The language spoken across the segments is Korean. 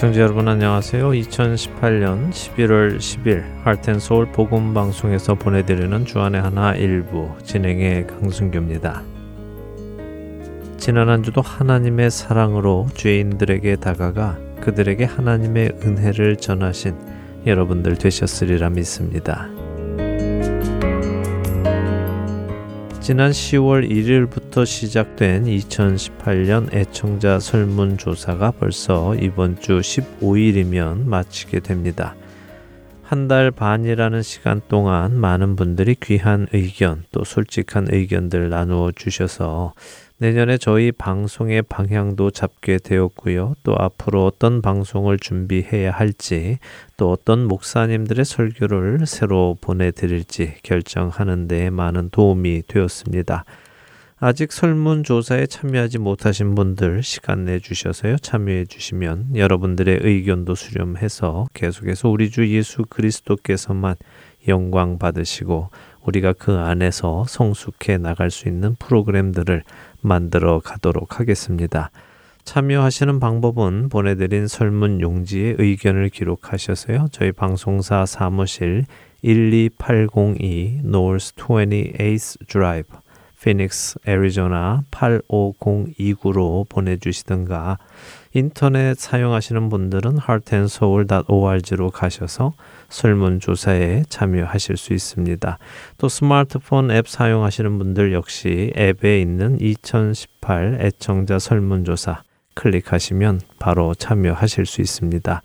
애청자 여러분 안녕하세요. 2018년 11월 10일 할텐 서울 복음 방송에서 보내드리는 주안의 하나 일부 진행의 강순규입니다. 지난 한 주도 하나님의 사랑으로 죄인들에게 다가가 그들에게 하나님의 은혜를 전하신 여러분들 되셨으리라 믿습니다. 지난 10월 1일부터 시작된 2018년 애청자 설문조사가 벌써 이번 주 15일이면 마치게 됩니다. 한 달 반이라는 시간 동안 많은 분들이 귀한 의견 또 솔직한 의견들 나누어 주셔서 내년에 저희 방송의 방향도 잡게 되었고요. 또 앞으로 어떤 방송을 준비해야 할지, 또 어떤 목사님들의 설교를 새로 보내드릴지 결정하는 데 많은 도움이 되었습니다. 아직 설문조사에 참여하지 못하신 분들 시간 내주셔서요. 참여해 주시면 여러분들의 의견도 수렴해서 계속해서 우리 주 예수 그리스도께서만 영광 받으시고 우리가 그 안에서 성숙해 나갈 수 있는 프로그램들을 만들어 가도록 하겠습니다. 참여하시는 방법은 보내드린 설문 용지에 의견을 기록하셔서요. 저희 방송사 사무실 12802 North 28th Drive, 피닉스, 애리조나 85029로 보내주시든가 인터넷 사용하시는 분들은 heartandsoul.org로 가셔서 설문조사에 참여하실 수 있습니다. 또 스마트폰 앱 사용하시는 분들 역시 앱에 있는 2018 애청자 설문조사 클릭하시면 바로 참여하실 수 있습니다.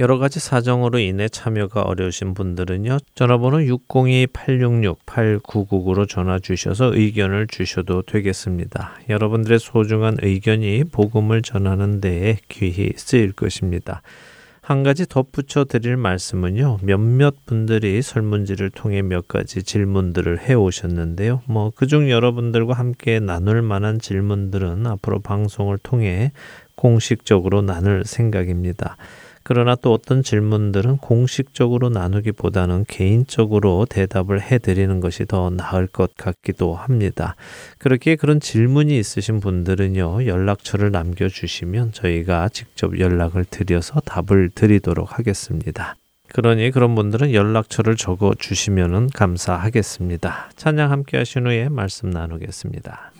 여러 가지 사정으로 인해 참여가 어려우신 분들은요. 전화번호 602-866-8999로 전화 주셔서 의견을 주셔도 되겠습니다. 여러분들의 소중한 의견이 복음을 전하는 데에 귀히 쓰일 것입니다. 한 가지 덧붙여 드릴 말씀은요. 몇몇 분들이 설문지를 통해 몇 가지 질문들을 해 오셨는데요. 뭐 그중 여러분들과 함께 나눌 만한 질문들은 앞으로 방송을 통해 공식적으로 나눌 생각입니다. 그러나 또 어떤 질문들은 공식적으로 나누기보다는 개인적으로 대답을 해드리는 것이 더 나을 것 같기도 합니다. 그렇게 그런 질문이 있으신 분들은요, 연락처를 남겨주시면 저희가 직접 연락을 드려서 답을 드리도록 하겠습니다. 그러니 그런 분들은 연락처를 적어 주시면 감사하겠습니다. 찬양 함께 하신 후에 말씀 나누겠습니다.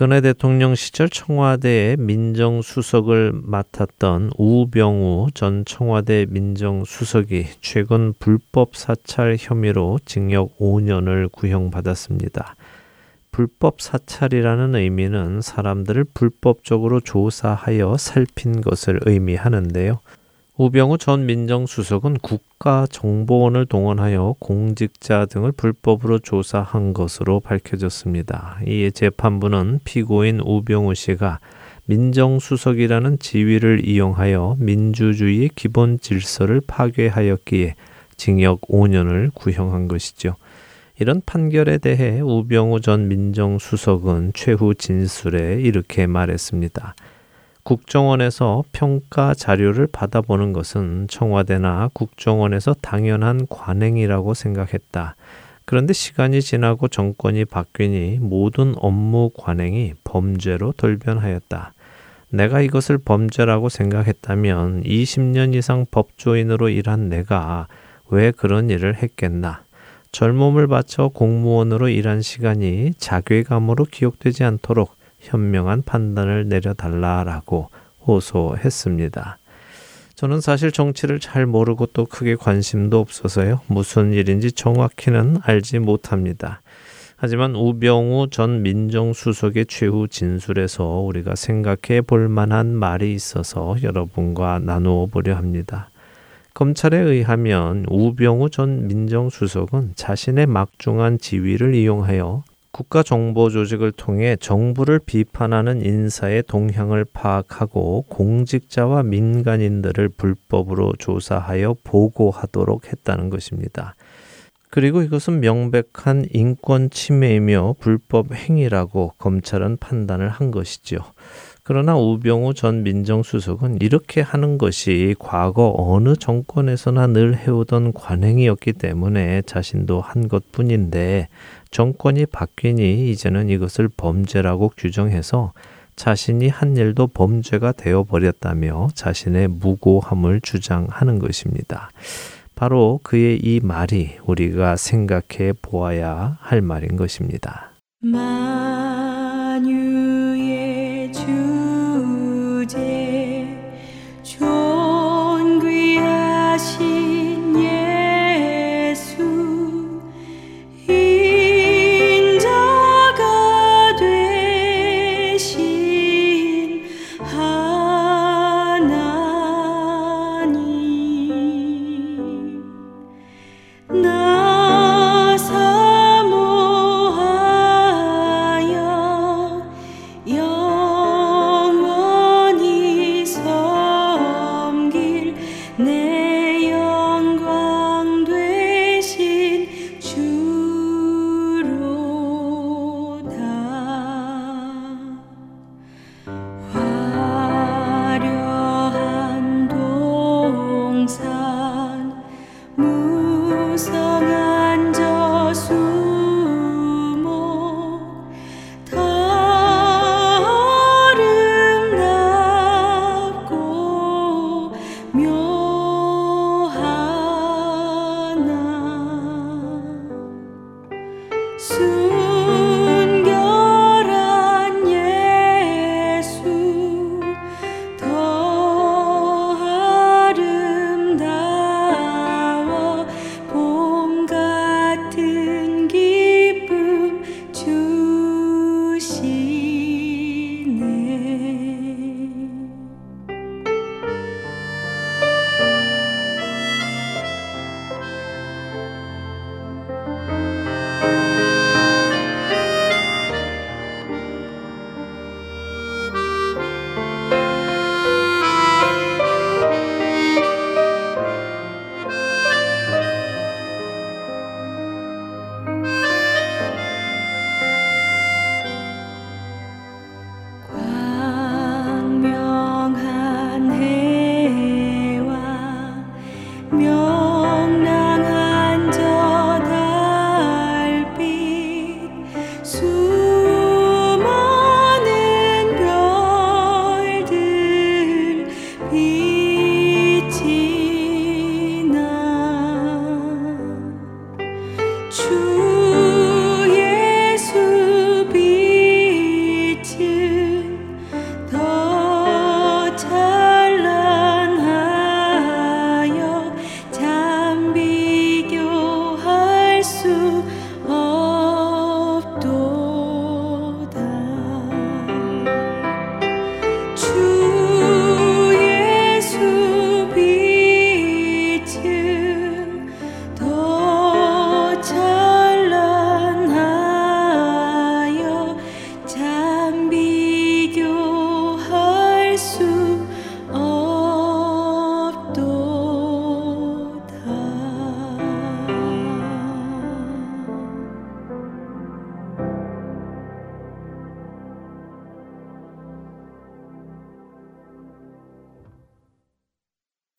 박근혜 대통령 시절 청와대의 민정수석을 맡았던 우병우 전 청와대 민정수석이 최근 불법 사찰 혐의로 징역 5년을 구형받았습니다. 불법 사찰이라는 의미는 사람들을 불법적으로 조사하여 살핀 것을 의미하는데요. 우병우 전 민정수석은 국가정보원을 동원하여 공직자 등을 불법으로 조사한 것으로 밝혀졌습니다. 이에 재판부는 피고인 우병우 씨가 민정수석이라는 지위를 이용하여 민주주의 기본 질서를 파괴하였기에 징역 5년을 구형한 것이죠. 이런 판결에 대해 우병우 전 민정수석은 최후 진술에 이렇게 말했습니다. 국정원에서 평가 자료를 받아보는 것은 청와대나 국정원에서 당연한 관행이라고 생각했다. 그런데 시간이 지나고 정권이 바뀌니 모든 업무 관행이 범죄로 돌변하였다. 내가 이것을 범죄라고 생각했다면 20년 이상 법조인으로 일한 내가 왜 그런 일을 했겠나? 젊음을 바쳐 공무원으로 일한 시간이 자괴감으로 기억되지 않도록 현명한 판단을 내려달라라고 호소했습니다. 저는 사실 정치를 잘 모르고 또 크게 관심도 없어서요. 무슨 일인지 정확히는 알지 못합니다. 하지만 우병우 전 민정수석의 최후 진술에서 우리가 생각해 볼 만한 말이 있어서 여러분과 나누어 보려 합니다. 검찰에 의하면 우병우 전 민정수석은 자신의 막중한 지위를 이용하여 국가정보조직을 통해 정부를 비판하는 인사의 동향을 파악하고 공직자와 민간인들을 불법으로 조사하여 보고하도록 했다는 것입니다. 그리고 이것은 명백한 인권 침해이며 불법 행위라고 검찰은 판단을 한 것이지요. 그러나 우병우 전 민정수석은 이렇게 하는 것이 과거 어느 정권에서나 늘 해오던 관행이었기 때문에 자신도 한 것 뿐인데 정권이 바뀌니 이제는 이것을 범죄라고 규정해서 자신이 한 일도 범죄가 되어 버렸다며 자신의 무고함을 주장하는 것입니다. 바로 그의 이 말이 우리가 생각해 보아야 할 말인 것입니다. 만유의 주제 존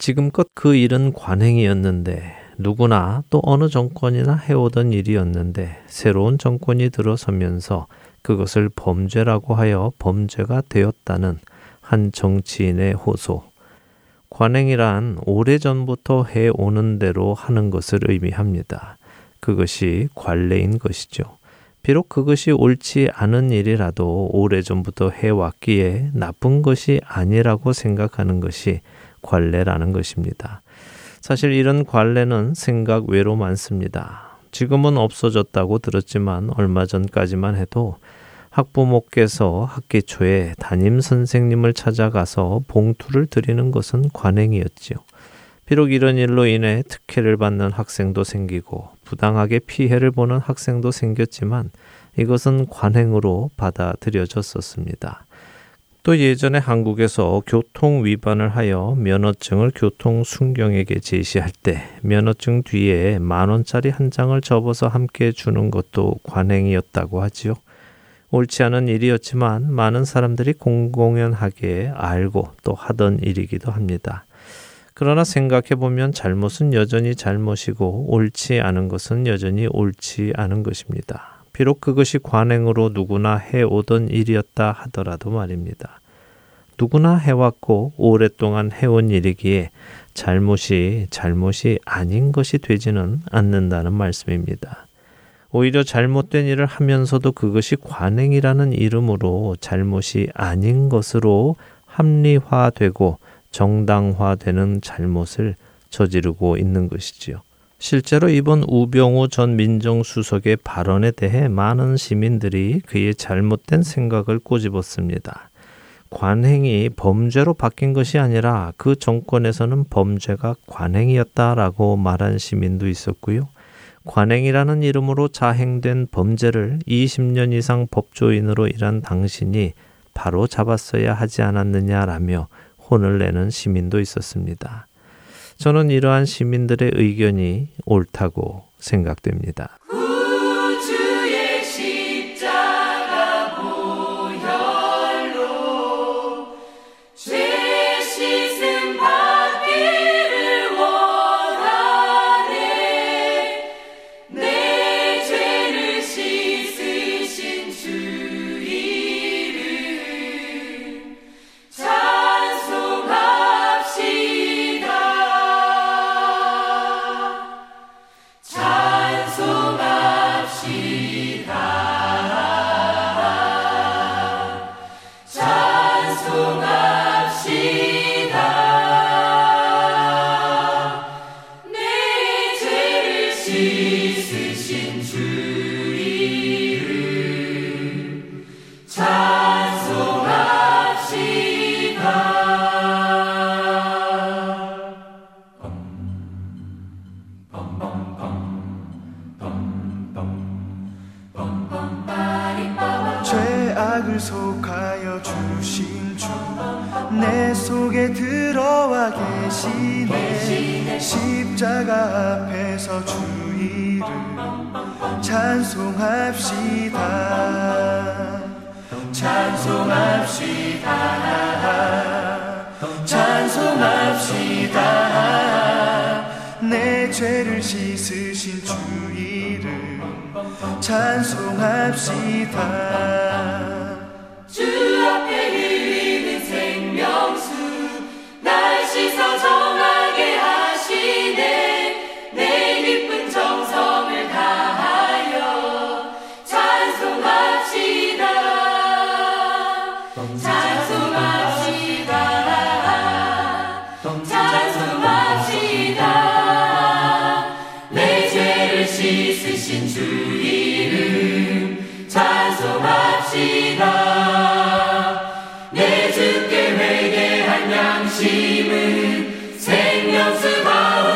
지금껏 그 일은 관행이었는데 누구나 또 어느 정권이나 해오던 일이었는데 새로운 정권이 들어서면서 그것을 범죄라고 하여 범죄가 되었다는 한 정치인의 호소. 관행이란 오래전부터 해오는 대로 하는 것을 의미합니다. 그것이 관례인 것이죠. 비록 그것이 옳지 않은 일이라도 오래전부터 해왔기에 나쁜 것이 아니라고 생각하는 것이 관례라는 것입니다. 사실 이런 관례는 생각 외로 많습니다. 지금은 없어졌다고 들었지만 얼마 전까지만 해도 학부모께서 학기 초에 담임 선생님을 찾아가서 봉투를 드리는 것은 관행이었지요. 비록 이런 일로 인해 특혜를 받는 학생도 생기고 부당하게 피해를 보는 학생도 생겼지만 이것은 관행으로 받아들여졌었습니다. 또 예전에 한국에서 교통 위반을 하여 면허증을 교통 순경에게 제시할 때 면허증 뒤에 만 원짜리 한 장을 접어서 함께 주는 것도 관행이었다고 하지요. 옳지 않은 일이었지만 많은 사람들이 공공연하게 알고 또 하던 일이기도 합니다. 그러나 생각해 보면 잘못은 여전히 잘못이고 옳지 않은 것은 여전히 옳지 않은 것입니다. 비록 그것이 관행으로 누구나 해오던 일이었다 하더라도 말입니다. 누구나 해왔고 오랫동안 해온 일이기에 잘못이 잘못이 아닌 것이 되지는 않는다는 말씀입니다. 오히려 잘못된 일을 하면서도 그것이 관행이라는 이름으로 잘못이 아닌 것으로 합리화되고 정당화되는 잘못을 저지르고 있는 것이지요. 실제로 이번 우병우 전 민정수석의 발언에 대해 많은 시민들이 그의 잘못된 생각을 꼬집었습니다. 관행이 범죄로 바뀐 것이 아니라 그 정권에서는 범죄가 관행이었다라고 말한 시민도 있었고요. 관행이라는 이름으로 자행된 범죄를 20년 이상 법조인으로 일한 당신이 바로 잡았어야 하지 않았느냐라며 혼을 내는 시민도 있었습니다. 저는 이러한 시민들의 의견이 옳다고 생각됩니다. 양심은 생명수 가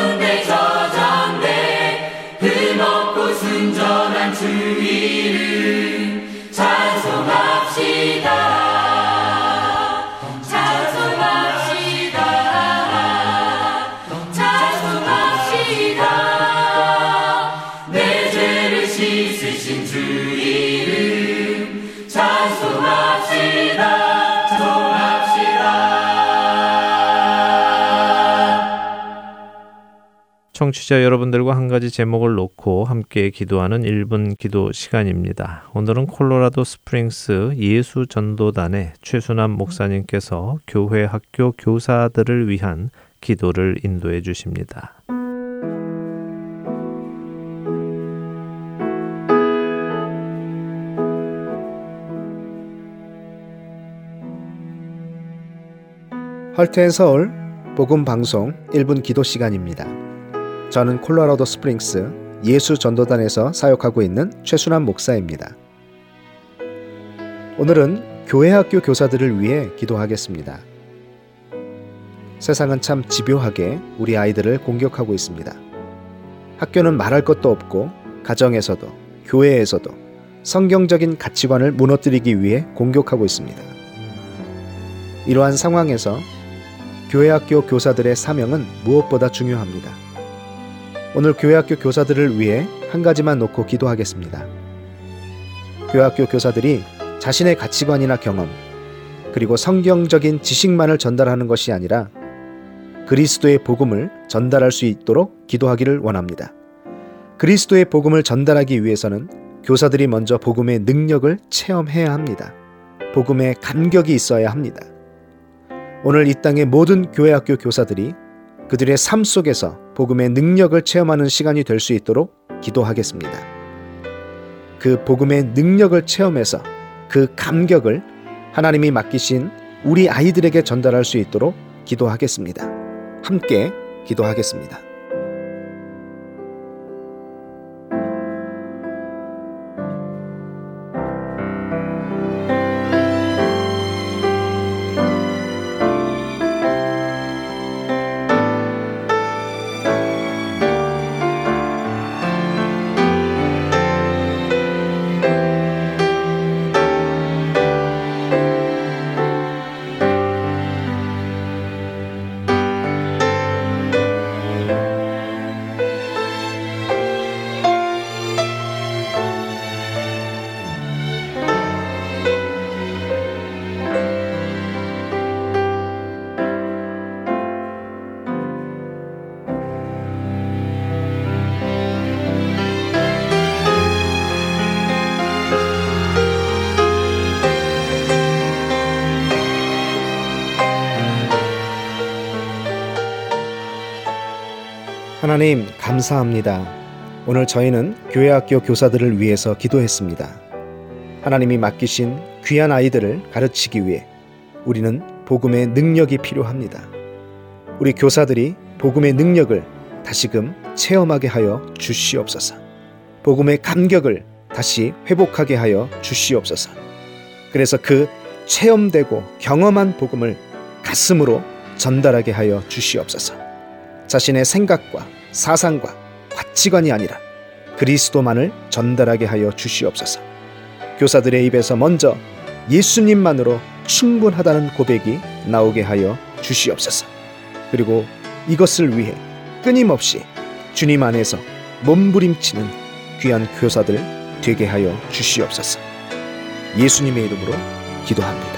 청취자 여러분들과 한 가지 제목을 놓고 함께 기도하는 1분 기도 시간입니다. 오늘은 콜로라도 스프링스 예수 전도단의 최순남 목사님께서 교회 학교 교사들을 위한 기도를 인도해 주십니다. Heart and Soul 복음 방송 1분 기도 시간입니다. 저는 콜로라도 스프링스 예수 전도단에서 사역하고 있는 최순환 목사입니다. 오늘은 교회 학교 교사들을 위해 기도하겠습니다. 세상은 참 집요하게 우리 아이들을 공격하고 있습니다. 학교는 말할 것도 없고 가정에서도 교회에서도 성경적인 가치관을 무너뜨리기 위해 공격하고 있습니다. 이러한 상황에서 교회 학교 교사들의 사명은 무엇보다 중요합니다. 오늘 교회학교 교사들을 위해 한 가지만 놓고 기도하겠습니다. 교회학교 교사들이 자신의 가치관이나 경험, 그리고 성경적인 지식만을 전달하는 것이 아니라 그리스도의 복음을 전달할 수 있도록 기도하기를 원합니다. 그리스도의 복음을 전달하기 위해서는 교사들이 먼저 복음의 능력을 체험해야 합니다. 복음의 감격이 있어야 합니다. 오늘 이 땅의 모든 교회학교 교사들이 그들의 삶 속에서 복음의 능력을 체험하는 시간이 될 수 있도록 기도하겠습니다. 그 복음의 능력을 체험해서 그 감격을 하나님이 맡기신 우리 아이들에게 전달할 수 있도록 기도하겠습니다. 함께 기도하겠습니다. 감사합니다. 오늘 저희는 교회학교 교사들을 위해서 기도했습니다. 하나님이 맡기신 귀한 아이들을 가르치기 위해 우리는 복음의 능력이 필요합니다. 우리 교사들이 복음의 능력을 다시금 체험하게 하여 주시옵소서. 복음의 감격을 다시 회복하게 하여 주시옵소서. 그래서 그 체험되고 경험한 복음을 가슴으로 전달하게 하여 주시옵소서. 자신의 생각과 사상과 가치관이 아니라 그리스도만을 전달하게 하여 주시옵소서. 교사들의 입에서 먼저 예수님만으로 충분하다는 고백이 나오게 하여 주시옵소서. 그리고 이것을 위해 끊임없이 주님 안에서 몸부림치는 귀한 교사들 되게 하여 주시옵소서. 예수님의 이름으로 기도합니다.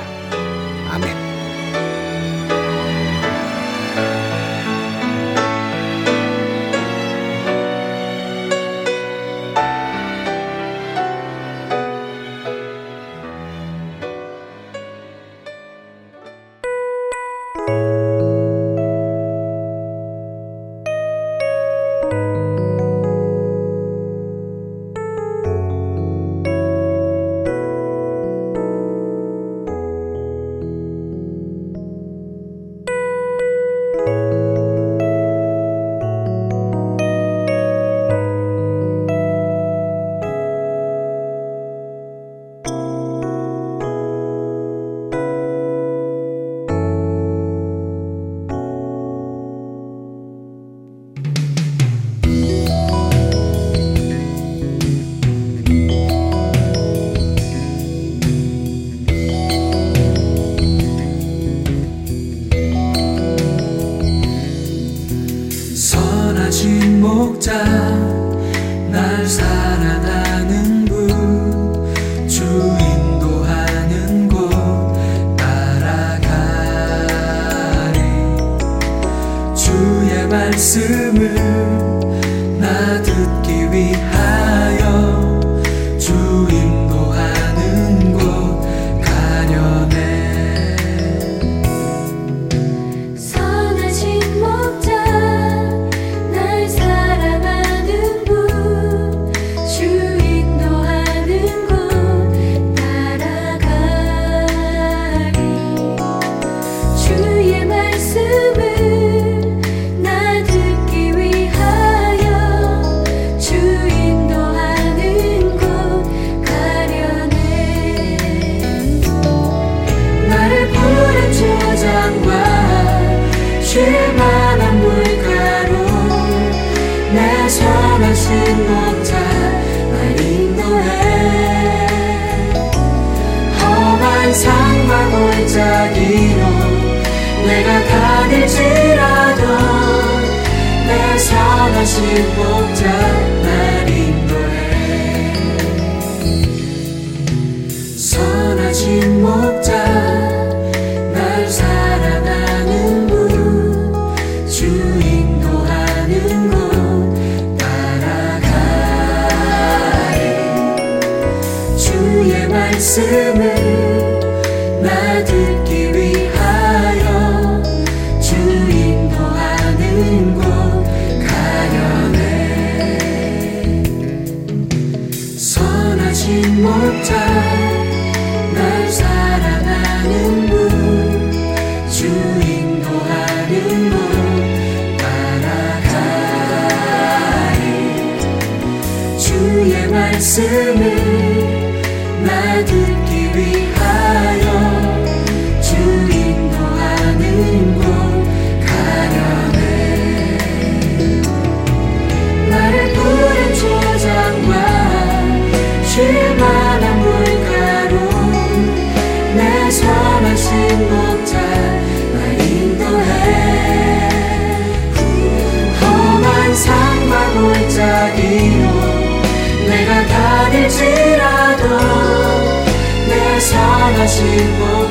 선하신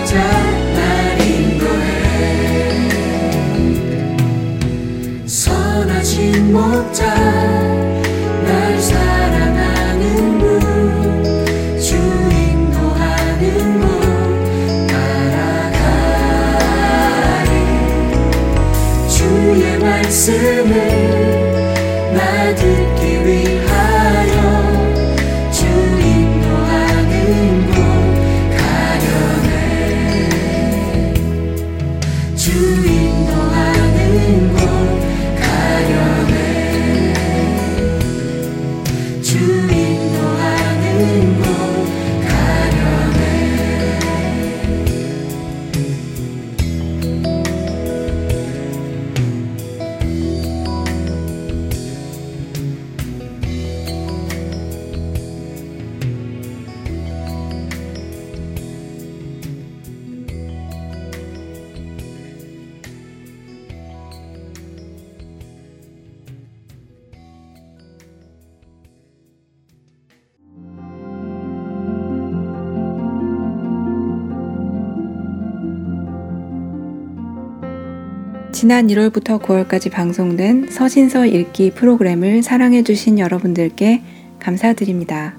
지난 1월부터 9월까지 방송된 서신서 읽기 프로그램을 사랑해주신 여러분들께 감사드립니다.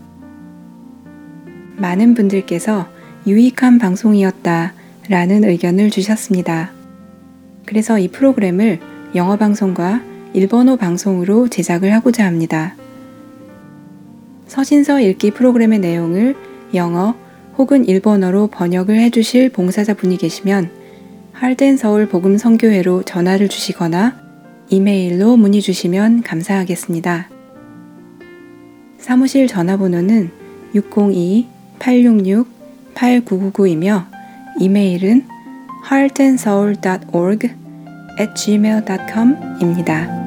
많은 분들께서 유익한 방송이었다 라는 의견을 주셨습니다. 그래서 이 프로그램을 영어 방송과 일본어 방송으로 제작을 하고자 합니다. 서신서 읽기 프로그램의 내용을 영어 혹은 일본어로 번역을 해주실 봉사자 분이 계시면 할덴 서울 복음 선교회로 전화를 주시거나 이메일로 문의 주시면 감사하겠습니다. 사무실 전화번호는 602-866-8999이며 이메일은 heartandsoul.org at gmail.com입니다.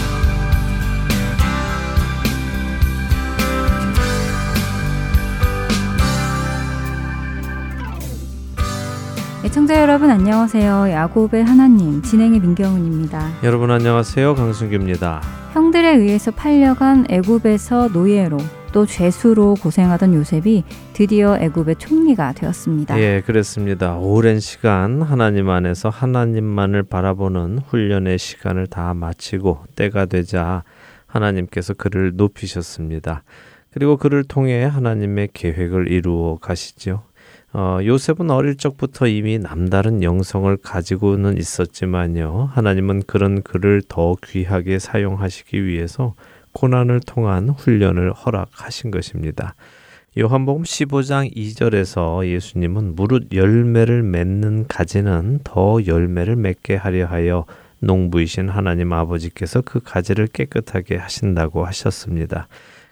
애청자 여러분 안녕하세요. 야곱의 하나님 진행의 민경훈입니다. 여러분 안녕하세요. 강승규입니다. 형들에 의해서 팔려간 애굽에서 노예로 또 죄수로 고생하던 요셉이 드디어 애굽의 총리가 되었습니다. 예, 그렇습니다. 오랜 시간 하나님 안에서 하나님만을 바라보는 훈련의 시간을 다 마치고 때가 되자 하나님께서 그를 높이셨습니다. 그리고 그를 통해 하나님의 계획을 이루어 가시죠. 어, 요셉은 어릴 적부터 이미 남다른 영성을 가지고는 있었지만요. 하나님은 그런 그를 더 귀하게 사용하시기 위해서 고난을 통한 훈련을 허락하신 것입니다. 요한복음 15장 2절에서 예수님은 무릇 열매를 맺는 가지는 더 열매를 맺게 하려 하여 농부이신 하나님 아버지께서 그 가지를 깨끗하게 하신다고 하셨습니다.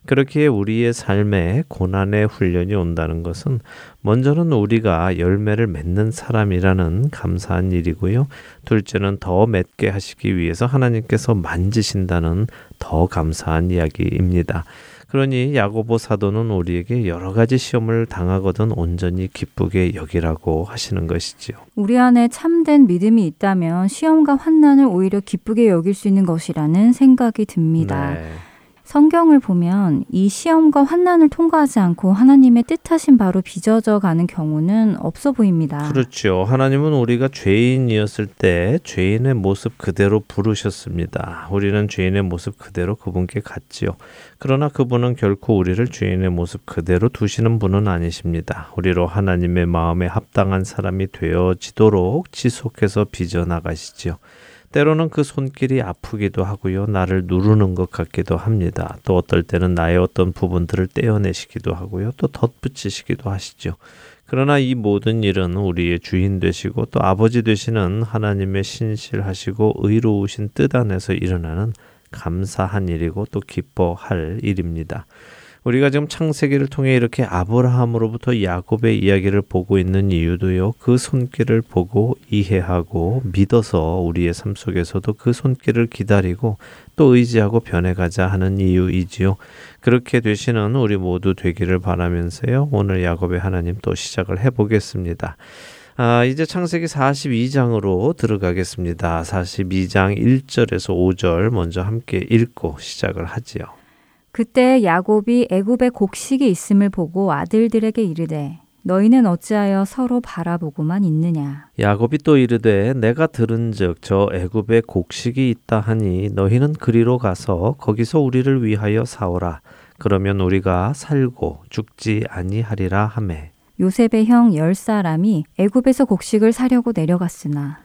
그렇게 우리의 삶에 고난의 훈련이 온다는 것은 먼저는 우리가 열매를 맺는 사람이라는 감사한 일이고요. 둘째는 더 맺게 하시기 위해서 하나님께서 만지신다는 더 감사한 이야기입니다. 그러니 야고보 사도는 우리에게 여러 가지 시험을 당하거든 온전히 기쁘게 여기라고 하시는 것이지요. 우리 안에 참된 믿음이 있다면 시험과 환난을 오히려 기쁘게 여길 수 있는 것이라는 생각이 듭니다. 네. 성경을 보면 이 시험과 환난을 통과하지 않고 하나님의 뜻하신 바로 빚어져 가는 경우는 없어 보입니다. 그렇죠. 하나님은 우리가 죄인이었을 때 죄인의 모습 그대로 부르셨습니다. 우리는 죄인의 모습 그대로 그분께 갔지요. 그러나 그분은 결코 우리를 죄인의 모습 그대로 두시는 분은 아니십니다. 우리로 하나님의 마음에 합당한 사람이 되어지도록 지속해서 빚어 나가시지요. 때로는 그 손길이 아프기도 하고요. 나를 누르는 것 같기도 합니다. 또 어떨 때는 나의 어떤 부분들을 떼어내시기도 하고요. 또 덧붙이시기도 하시죠. 그러나 이 모든 일은 우리의 주인 되시고 또 아버지 되시는 하나님의 신실하시고 의로우신 뜻 안에서 일어나는 감사한 일이고 또 기뻐할 일입니다. 우리가 지금 창세기를 통해 이렇게 아브라함으로부터 야곱의 이야기를 보고 있는 이유도요. 그 손길을 보고 이해하고 믿어서 우리의 삶 속에서도 그 손길을 기다리고 또 의지하고 변해가자 하는 이유이지요. 그렇게 되시는 우리 모두 되기를 바라면서요. 오늘 야곱의 하나님 또 시작을 해보겠습니다. 아, 이제 창세기 42장으로 들어가겠습니다. 42장 1절에서 5절 먼저 함께 읽고 시작을 하지요. 그때 야곱이 애굽에 곡식이 있음을 보고 아들들에게 이르되 너희는 어찌하여 서로 바라보고만 있느냐? 야곱이 또 이르되 내가 들은즉 저 애굽에 곡식이 있다 하니 너희는 그리로 가서 거기서 우리를 위하여 사오라. 그러면 우리가 살고 죽지 아니하리라 하매. 요셉의 형 열 사람이 애굽에서 곡식을 사려고 내려갔으나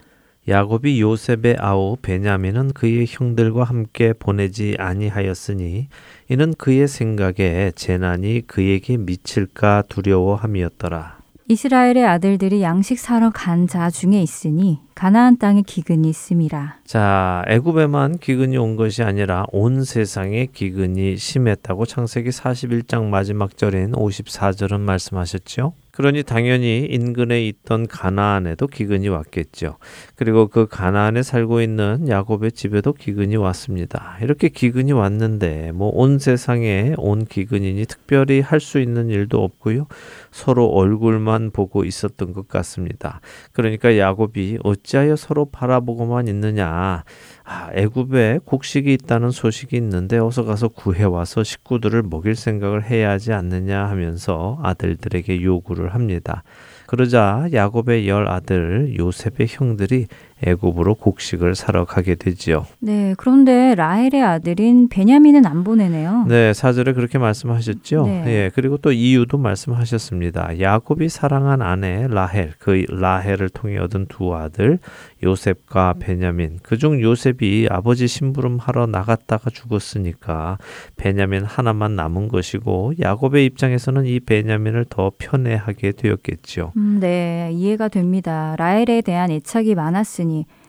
야곱이 요셉의 아우 베냐민은 그의 형들과 함께 보내지 아니하였으니 이는 그의 생각에 재난이 그에게 미칠까 두려워함이었더라. 이스라엘의 아들들이 양식 사러 간 자 중에 있으니 가나안 땅에 기근이 있음이라 자, 애굽에만 기근이 온 것이 아니라 온 세상에 기근이 심했다고 창세기 41장 마지막 절인 54절은 말씀하셨죠. 그러니 당연히 인근에 있던 가나안에도 기근이 왔겠죠. 그리고 그 가나안에 살고 있는 야곱의 집에도 기근이 왔습니다. 이렇게 기근이 왔는데 뭐 온 세상에 온 기근이니 특별히 할 수 있는 일도 없고요. 서로 얼굴만 보고 있었던 것 같습니다. 그러니까 야곱이 어찌하여 서로 바라보고만 있느냐. 아, 애굽에 곡식이 있다는 소식이 있는데 어서 가서 구해 와서 식구들을 먹일 생각을 해야 하지 않느냐 하면서 아들들에게 요구를 합니다. 그러자 야곱의 열 아들 요셉의 형들이 애굽으로 곡식을 사러 가게 되지요. 네 그런데 라헬의 아들인 베냐민은 안 보내네요 네, 사절에 그렇게 말씀하셨죠. 네. 예, 그리고 또 이유도 말씀하셨습니다. 야곱이 사랑한 아내 라헬, 그 라헬을 통해 얻은 두 아들 요셉과 베냐민. 그중 요셉이 아버지 심부름 하러 나갔다가 죽었으니까 베냐민 하나만 남은 것이고 야곱의 입장에서는 이 베냐민을 더 편애하게 되었겠지요. 음, 네 이해가 됩니다 라헬에 대한 애착이 많았으니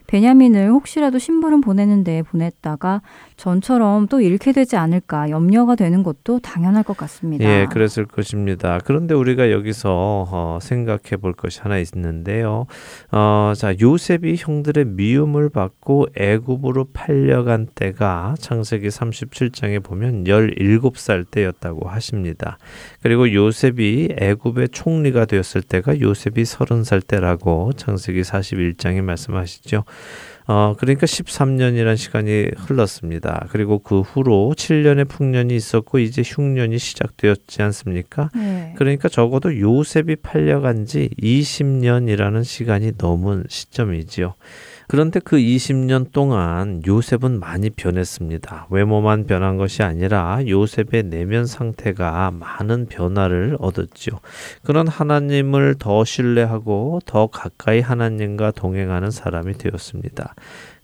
베냐민을 혹시라도 심부름 보내는데 보냈다가 전처럼 또 잃게 되지 않을까 염려가 되는 것도 당연할 것 같습니다. 예, 그랬을 것입니다. 그런데 우리가 여기서 어, 생각해 볼 것이 하나 있는데요. 어, 자, 요셉이 형들의 미움을 받고 애굽으로 팔려간 때가 창세기 37장에 보면 17살 때였다고 하십니다. 그리고 요셉이 애굽의 총리가 되었을 때가 요셉이 30살 때라고 창세기 41장에 말씀하시죠. 어, 그러니까 13년이라는 시간이 흘렀습니다. 그리고 그 후로 7년의 풍년이 있었고 이제 흉년이 시작되었지 않습니까? 네. 그러니까 적어도 요셉이 팔려간 지 20년이라는 시간이 넘은 시점이지요. 그런데 그 20년 동안 요셉은 많이 변했습니다. 외모만 변한 것이 아니라 요셉의 내면 상태가 많은 변화를 얻었지요. 그런 하나님을 더 신뢰하고 더 가까이 하나님과 동행하는 사람이 되었습니다.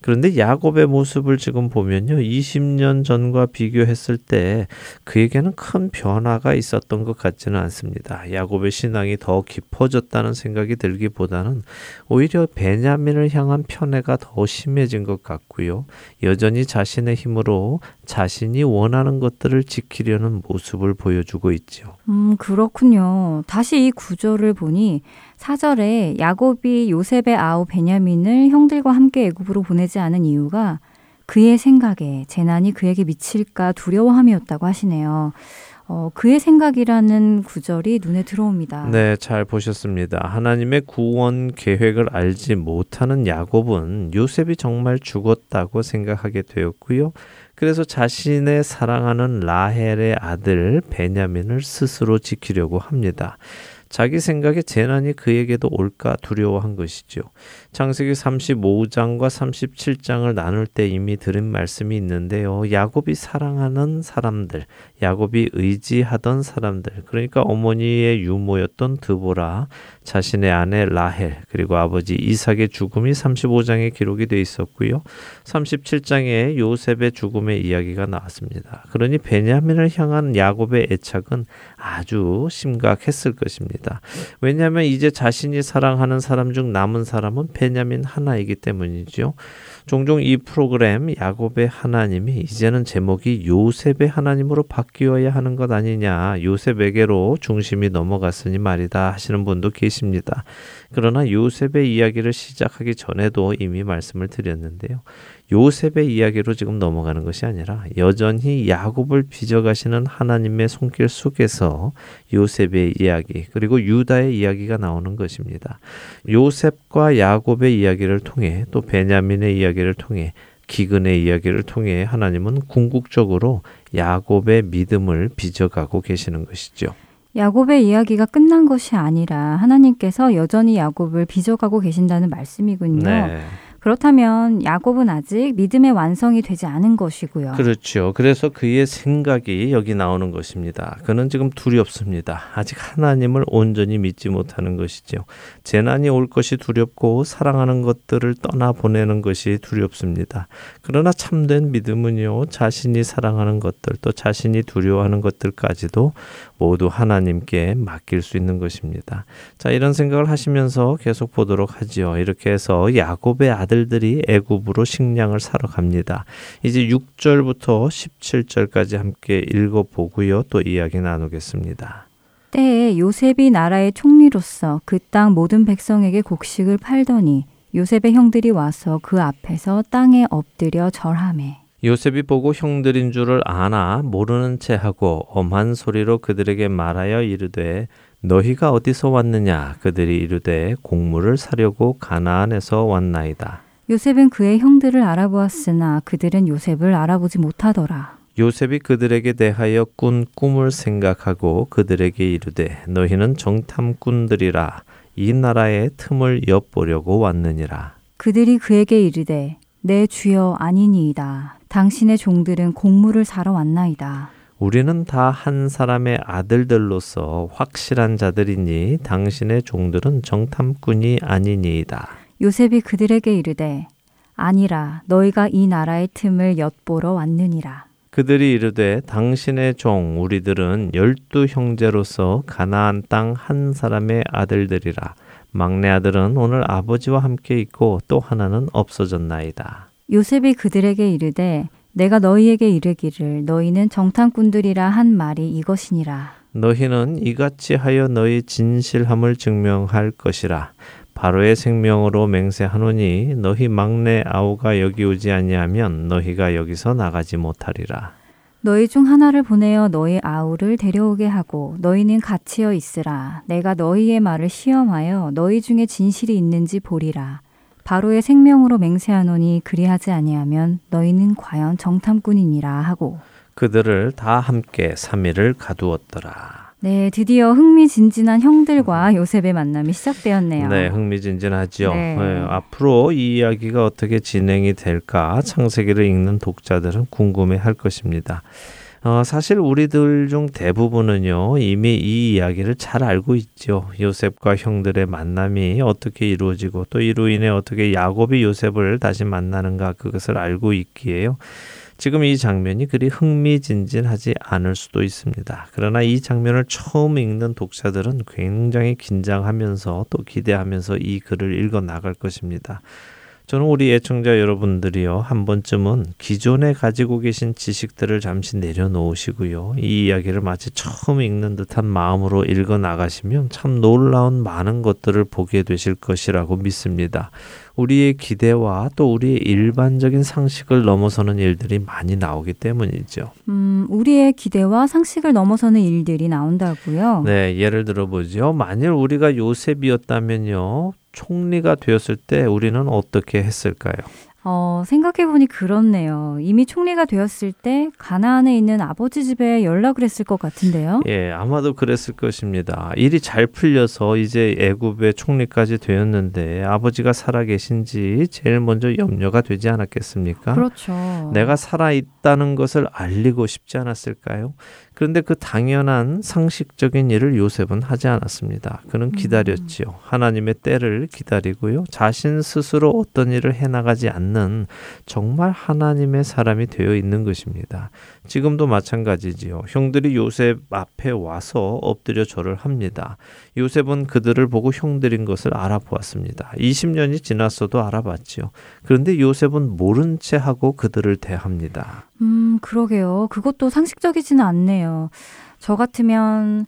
그런데 야곱의 모습을 지금 보면요. 20년 전과 비교했을 때 그에게는 큰 변화가 있었던 것 같지는 않습니다. 야곱의 신앙이 더 깊어졌다는 생각이 들기보다는 오히려 베냐민을 향한 편애가 더 심해진 것 같고요. 여전히 자신의 힘으로 자신이 원하는 것들을 지키려는 모습을 보여주고 있죠. 음, 그렇군요. 다시 이 구절을 보니 사절에 야곱이 요셉의 아우 베냐민을 형들과 함께 애굽으로 보내지 않은 이유가 그의 생각에 재난이 그에게 미칠까 두려워함이었다고 하시네요. 어, 그의 생각이라는 구절이 눈에 들어옵니다. 네, 잘 보셨습니다. 하나님의 구원 계획을 알지 못하는 야곱은 요셉이 정말 죽었다고 생각하게 되었고요. 그래서 자신의 사랑하는 라헬의 아들 베냐민을 스스로 지키려고 합니다. 자기 생각에 재난이 그에게도 올까 두려워한 것이죠. 창세기 35장과 37장을 나눌 때 이미 들은 말씀이 있는데요. 야곱이 사랑하는 사람들, 야곱이 의지하던 사람들, 그러니까 어머니의 유모였던 드보라, 자신의 아내 라헬, 그리고 아버지 이삭의 죽음이 35장에 기록이 되어 있었고요. 37장에 요셉의 죽음의 이야기가 나왔습니다. 그러니 베냐민을 향한 야곱의 애착은 아주 심각했을 것입니다. 왜냐하면 이제 자신이 사랑하는 사람 중 남은 사람은 베냐민 하나이기 때문이죠. 종종 이 프로그램 야곱의 하나님이 이제는 제목이 요셉의 하나님으로 바뀌어야 하는 것 아니냐. 요셉에게로 중심이 넘어갔으니 말이다 하시는 분도 계십니다. 그러나 요셉의 이야기를 시작하기 전에도 이미 말씀을 드렸는데요. 요셉의 이야기로 지금 넘어가는 것이 아니라 여전히 야곱을 빚어가시는 하나님의 손길 속에서 요셉의 이야기 그리고 유다의 이야기가 나오는 것입니다. 요셉과 야곱의 이야기를 통해 또 베냐민의 이야기를 통해 기근의 이야기를 통해 하나님은 궁극적으로 야곱의 믿음을 빚어가고 계시는 것이죠. 야곱의 이야기가 끝난 것이 아니라 하나님께서 여전히 야곱을 빚어가고 계신다는 말씀이군요. 네. 그렇다면 야곱은 아직 믿음의 완성이 되지 않은 것이고요. 그렇죠. 그래서 그의 생각이 여기 나오는 것입니다. 그는 지금 두렵습니다. 아직 하나님을 온전히 믿지 못하는 것이죠. 재난이 올 것이 두렵고 사랑하는 것들을 떠나 보내는 것이 두렵습니다. 그러나 참된 믿음은요, 자신이 사랑하는 것들, 또 자신이 두려워하는 것들까지도 모두 하나님께 맡길 수 있는 것입니다. 자, 이런 생각을 하시면서 계속 보도록 하지요. 이렇게 해서 야곱의 아들들이 애굽으로 식량을 사러 갑니다. 이제 6절부터 17절까지 함께 읽어 보고요. 또 이야기 나누겠습니다. 때에 요셉이 나라의 총리로서 그 땅 모든 백성에게 곡식을 팔더니 요셉의 형들이 와서 그 앞에서 땅에 엎드려 절하매 요셉이 보고 형들인 줄을 아나 모르는 채 하고 엄한 소리로 그들에게 말하여 이르되 너희가 어디서 왔느냐 그들이 이르되 곡물을 사려고 가나안에서 왔나이다. 요셉은 그의 형들을 알아보았으나 그들은 요셉을 알아보지 못하더라. 요셉이 그들에게 대하여 꾼 꿈을 생각하고 그들에게 이르되 너희는 정탐꾼들이라 이 나라의 틈을 엿보려고 왔느니라. 그들이 그에게 이르되 내 주여 아니니이다. 당신의 종들은 곡물을 사러 왔나이다. 우리는 다 한 사람의 아들들로서 확실한 자들이니 당신의 종들은 정탐꾼이 아니니이다. 요셉이 그들에게 이르되 아니라 너희가 이 나라의 틈을 엿보러 왔느니라. 그들이 이르되 당신의 종 우리들은 열두 형제로서 가나안 땅 한 사람의 아들들이라 막내 아들은 오늘 아버지와 함께 있고 또 하나는 없어졌나이다. 요셉이 그들에게 이르되 내가 너희에게 이르기를 너희는 정탐꾼들이라 한 말이 이것이니라. 너희는 이같이 하여 너희 진실함을 증명할 것이라. 바로의 생명으로 맹세하노니 너희 막내 아우가 여기 오지 아니하면 너희가 여기서 나가지 못하리라. 너희 중 하나를 보내어 너희 아우를 데려오게 하고 너희는 갇히어 있으라. 내가 너희의 말을 시험하여 너희 중에 진실이 있는지 보리라. 바로의 생명으로 맹세하노니 그리하지 아니하면 너희는 과연 정탐꾼이니라 하고 그들을 다 함께 3일을 가두었더라. 네, 드디어 흥미진진한 형들과 요셉의 만남이 시작되었네요. 네, 흥미진진하죠. 네. 네, 앞으로 이 이야기가 어떻게 진행이 될까 창세기를 읽는 독자들은 궁금해 할 것입니다. 어, 사실 우리들 중 대부분은요, 이미 이 이야기를 잘 알고 있죠. 요셉과 형들의 만남이 어떻게 이루어지고 또 이로 인해 어떻게 야곱이 요셉을 다시 만나는가 그것을 알고 있기에요. 지금 이 장면이 그리 흥미진진하지 않을 수도 있습니다. 그러나 이 장면을 처음 읽는 독자들은 굉장히 긴장하면서 또 기대하면서 이 글을 읽어 나갈 것입니다. 저는 우리 애청자 여러분들이요 한 번쯤은 기존에 가지고 계신 지식들을 잠시 내려놓으시고요 이 이야기를 마치 처음 읽는 듯한 마음으로 읽어 나가시면 참 놀라운 많은 것들을 보게 되실 것이라고 믿습니다. 우리의 기대와 또 우리의 일반적인 상식을 넘어서는 일들이 많이 나오기 때문이죠. 음, 우리의 기대와 상식을 넘어서는 일들이 나온다고요. 네, 예를 들어 보죠. 만일 우리가 요셉이었다면요. 총리가 되었을 때 우리는 어떻게 했을까요? 어, 생각해보니 그렇네요. 이미 총리가 되었을 때 가나안에 있는 아버지 집에 연락을 했을 것 같은데요. 예, 아마도 그랬을 것입니다. 일이 잘 풀려서 이제 애굽의 총리까지 되었는데 아버지가 살아 계신지 제일 먼저 염려가 되지 않았겠습니까? 그렇죠. 내가 살아 있다는 것을 알리고 싶지 않았을까요? 그런데 그 당연한 상식적인 일을 요셉은 하지 않았습니다. 그는 기다렸지요. 하나님의 때를 기다리고요. 자신 스스로 어떤 일을 해나가지 않는 정말 하나님의 사람이 되어 있는 것입니다. 지금도 마찬가지지요. 형들이 요셉 앞에 와서 엎드려 절을 합니다. 요셉은 그들을 보고 형들인 것을 알아보았습니다. 20년이 지났어도 알아봤지요. 그런데 요셉은 모른 채 하고 그들을 대합니다. 음, 그러게요. 그것도 상식적이지는 않네요. 저 같으면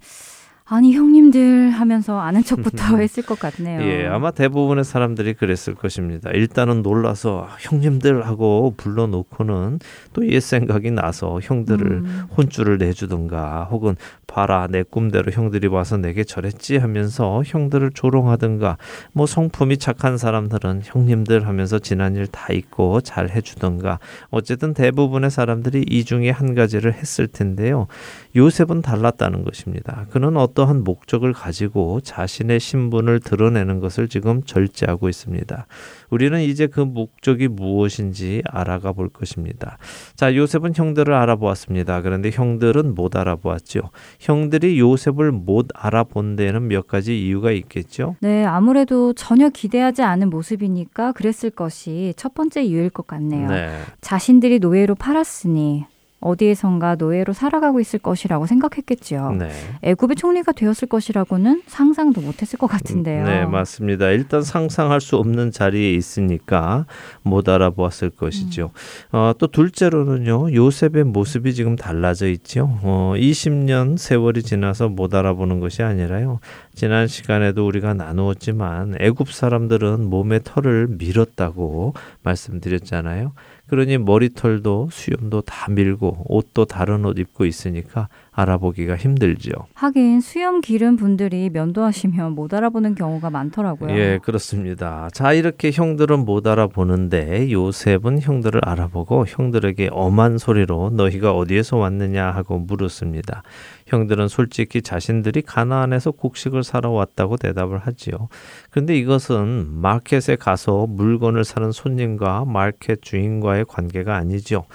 아니 형님들 하면서 아는 척부터 했을 것 같네요. 예, 아마 대부분의 사람들이 그랬을 것입니다. 일단은 놀라서 형님들 하고 불러놓고는 또 옛 생각이 나서 형들을 음. 혼쭐을 내주든가 혹은 봐라 내 꿈대로 형들이 와서 내게 절했지 하면서 형들을 조롱하든가 뭐 성품이 착한 사람들은 형님들 하면서 지난 일 다 잊고 잘 해주든가 어쨌든 대부분의 사람들이 이 중에 한 가지를 했을 텐데요. 요셉은 달랐다는 것입니다. 그는 어 떠한 목적을 가지고 자신의 신분을 드러내는 것을 지금 절제하고 있습니다. 우리는 이제 그 목적이 무엇인지 알아가 볼 것입니다. 자, 요셉은 형들을 알아보았습니다. 그런데 형들은 못 알아보았죠. 형들이 요셉을 못 알아본 데에는 몇 가지 이유가 있겠죠. 네, 아무래도 전혀 기대하지 않은 모습이니까 그랬을 것이 첫 번째 이유일 것 같네요. 네. 자신들이 노예로 팔았으니 어디에선가 노예로 살아가고 있을 것이라고 생각했겠지요. 네. 애굽의 총리가 되었을 것이라고는 상상도 못했을 것 같은데요. 네, 맞습니다. 일단 상상할 수 없는 자리에 있으니까 못 알아보았을 것이죠. 음. 어, 또 둘째로는요, 요셉의 모습이 지금 달라져 있죠. 어, 20년 세월이 지나서 못 알아보는 것이 아니라요. 지난 시간에도 우리가 나누었지만 애굽 사람들은 몸에 털을 밀었다고 말씀드렸잖아요. 그러니 머리털도 수염도 다 밀고 옷도 다른 옷 입고 있으니까 알아보기가 힘들죠. 하긴 수염 기른 분들이 면도하시면 못 알아보는 경우가 많더라고요. 예, 그렇습니다. 자, 이렇게 형들은 못 알아보는데 요셉은 형들을 알아보고 형들에게 엄한 소리로 너희가 어디에서 왔느냐 하고 물었습니다. 형들은 솔직히 자신들이 가나안에서 곡식을 사러 왔다고 대답을 하지요. 그런데 이것은 마켓에 가서 물건을 사는 손님과 마켓 주인과의 관계가 아니죠.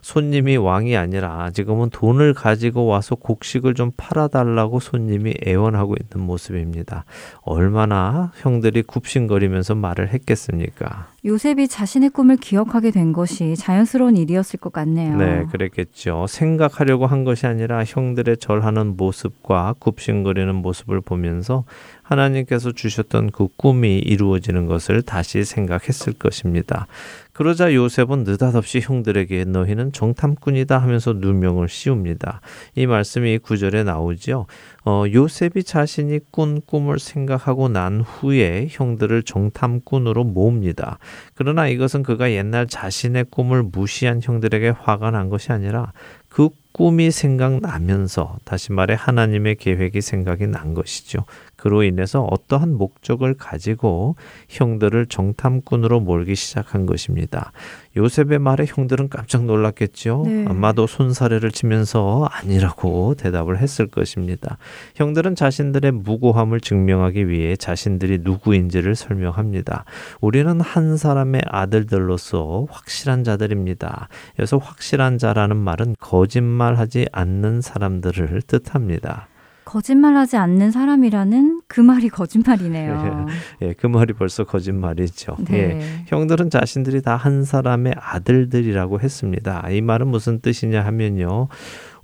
손님이 왕이 아니라 지금은 돈을 가지고 와서 곡식을 좀 팔아달라고 손님이 애원하고 있는 모습입니다. 얼마나 형들이 굽신거리면서 말을 했겠습니까? 요셉이 자신의 꿈을 기억하게 된 것이 자연스러운 일이었을 것 같네요. 네, 그랬겠죠. 생각하려고 한 것이 아니라 형들의 절하는 모습과 굽신거리는 모습을 보면서 하나님께서 주셨던 그 꿈이 이루어지는 것을 다시 생각했을 것입니다. 그러자 요셉은 느닷없이 형들에게 너희는 정탐꾼이다 하면서 누명을 씌웁니다. 이 말씀이 구절에 나오죠. 어, 요셉이 자신이 꾼 꿈을 생각하고 난 후에 형들을 정탐꾼으로 모읍니다. 그러나 이것은 그가 옛날 자신의 꿈을 무시한 형들에게 화가 난 것이 아니라 그 꿈이 생각나면서 다시 말해 하나님의 계획이 생각이 난 것이죠. 그로 인해서 어떠한 목적을 가지고 형들을 정탐꾼으로 몰기 시작한 것입니다. 요셉의 말에 형들은 깜짝 놀랐겠죠. 네. 아마도 손사래를 치면서 아니라고 대답을 했을 것입니다. 형들은 자신들의 무고함을 증명하기 위해 자신들이 누구인지를 설명합니다. 우리는 한 사람의 아들들로서 확실한 자들입니다. 여기서 확실한 자라는 말은 거짓말 하지 않는 사람들을 뜻합니다. 거짓말하지 않는 사람이라는 그 말이 거짓말이네요. 예, 그 말이 벌써 거짓말이죠. 네. 예, 형들은 자신들이 다 한 사람의 아들들이라고 했습니다. 이 말은 무슨 뜻이냐 하면요.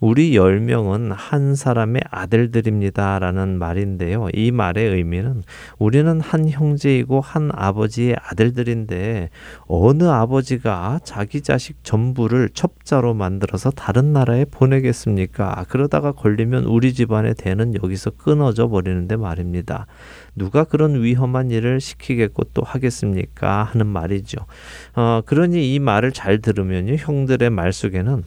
우리 열 명은 한 사람의 아들들입니다 라는 말인데요. 이 말의 의미는 우리는 한 형제이고 한 아버지의 아들들인데 어느 아버지가 자기 자식 전부를 첩자로 만들어서 다른 나라에 보내겠습니까? 그러다가 걸리면 우리 집안의 대는 여기서 끊어져 버리는데 말입니다. 누가 그런 위험한 일을 시키겠고 또 하겠습니까? 하는 말이죠. 어, 그러니 이 말을 잘 들으면요. 형들의 말 속에는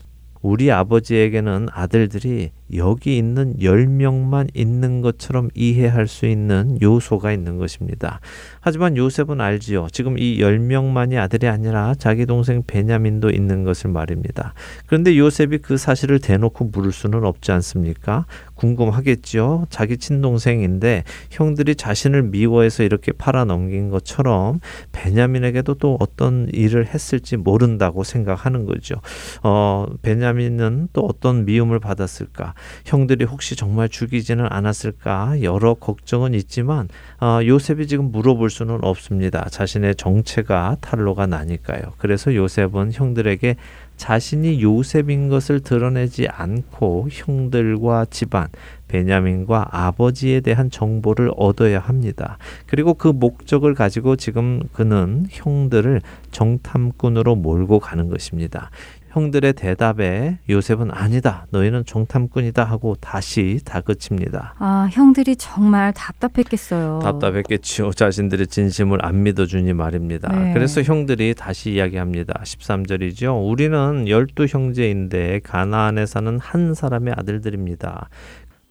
우리 아버지에게는 아들들이 여기 있는 10명만 있는 것처럼 이해할 수 있는 요소가 있는 것입니다. 하지만 요셉은 알지요. 지금 이 10명만이 아들이 아니라 자기 동생 베냐민도 있는 것을 말입니다. 그런데 요셉이 그 사실을 대놓고 물을 수는 없지 않습니까? 궁금하겠죠. 자기 친동생인데 형들이 자신을 미워해서 이렇게 팔아넘긴 것처럼 베냐민에게도 또 어떤 일을 했을지 모른다고 생각하는 거죠. 어, 베냐민은 또 어떤 미움을 받았을까? 형들이 혹시 정말 죽이지는 않았을까? 여러 걱정은 있지만 어, 요셉이 지금 물어볼 수는 없습니다. 자신의 정체가 탄로가 나니까요. 그래서 요셉은 형들에게 자신이 요셉인 것을 드러내지 않고 형들과 집안, 베냐민과 아버지에 대한 정보를 얻어야 합니다. 그리고 그 목적을 가지고 지금 그는 형들을 정탐꾼으로 몰고 가는 것입니다. 형들의 대답에 요셉은 아니다. 너희는 정탐꾼이다 하고 다시 다그칩니다. 아, 형들이 정말 답답했겠어요. 답답했겠지요. 자신들의 진심을 안 믿어주니 말입니다. 네. 그래서 형들이 다시 이야기합니다. 13절이죠. 우리는 열두 형제인데 가나안에 사는 한 사람의 아들들입니다.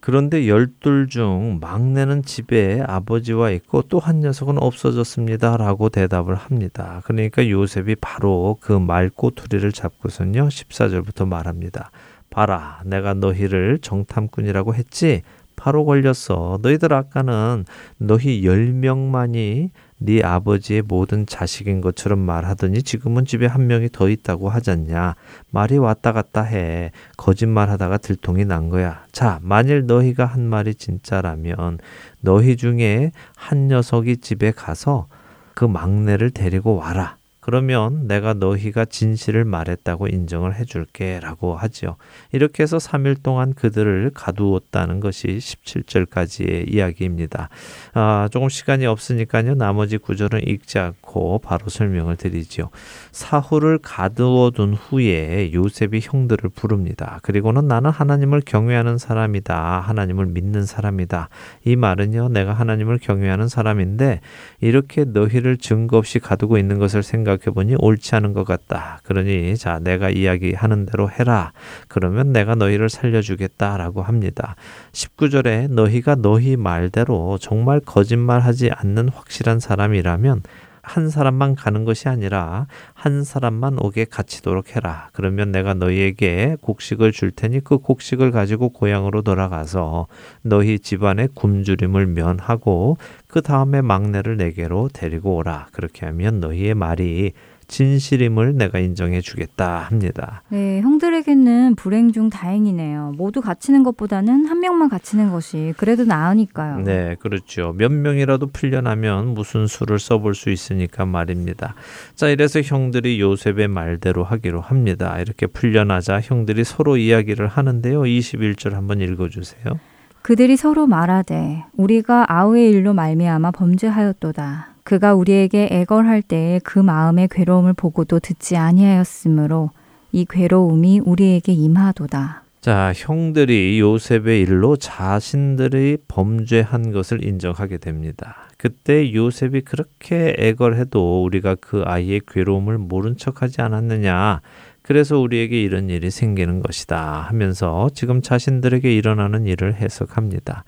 그런데 열둘 중 막내는 집에 아버지와 있고 또 한 녀석은 없어졌습니다. 라고 대답을 합니다. 그러니까 요셉이 바로 그 말꼬투리를 잡고선요. 14절부터 말합니다. 봐라, 내가 너희를 정탐꾼이라고 했지? 바로 걸렸어. 너희들 아까는 너희 열 명만이 네 아버지의 모든 자식인 것처럼 말하더니 지금은 집에 한 명이 더 있다고 하잖냐. 말이 왔다 갔다 해. 거짓말하다가 들통이 난 거야. 자, 만일 너희가 한 말이 진짜라면 너희 중에 한 녀석이 집에 가서 그 막내를 데리고 와라. 그러면 내가 너희가 진실을 말했다고 인정을 해줄게 라고 하지요. 이렇게 해서 3일 동안 그들을 가두었다는 것이 17절까지의 이야기입니다. 아, 조금 시간이 없으니까요. 나머지 구절은 읽지 않고 바로 설명을 드리지요. 사후를 가두어 둔 후에 요셉이 형들을 부릅니다. 그리고는 나는 하나님을 경외하는 사람이다. 하나님을 믿는 사람이다. 이 말은요. 내가 하나님을 경외하는 사람인데 이렇게 너희를 증거 없이 가두고 있는 것을 생각 해 보니 옳지 않은 것 같다. 그러니 자 내가 이야기하는 대로 해라. 그러면 내가 너희를 살려주겠다라고 합니다. 19절에 너희가 너희 말대로 정말 거짓말하지 않는 확실한 사람이라면 한 사람만 가는 것이 아니라 한 사람만 오게 갇히도록 해라. 그러면 내가 너희에게 곡식을 줄 테니 그 곡식을 가지고 고향으로 돌아가서 너희 집안의 굶주림을 면하고 그 다음에 막내를 내게로 데리고 오라. 그렇게 하면 너희의 말이 진실임을 내가 인정해 주겠다 합니다. 네, 형들에게는 불행 중 다행이네요. 모두 갇히는 것보다는 한 명만 갇히는 것이 그래도 나으니까요. 네, 그렇죠. 몇 명이라도 풀려나면 무슨 수를 써볼 수 있으니까 말입니다. 자, 이래서 형들이 요셉의 말대로 하기로 합니다. 이렇게 풀려나자 형들이 서로 이야기를 하는데요. 21절 한번 읽어 주세요. 그들이 서로 말하되 우리가 아우의 일로 말미암아 범죄하였도다. 그가 우리에게 애걸할 때에 그 마음의 괴로움을 보고도 듣지 아니하였으므로 이 괴로움이 우리에게 임하도다. 자, 형들이 요셉의 일로 자신들이 범죄한 것을 인정하게 됩니다. 그때 요셉이 그렇게 애걸해도 우리가 그 아이의 괴로움을 모른 척하지 않았느냐. 그래서 우리에게 이런 일이 생기는 것이다 하면서 지금 자신들에게 일어나는 일을 해석합니다.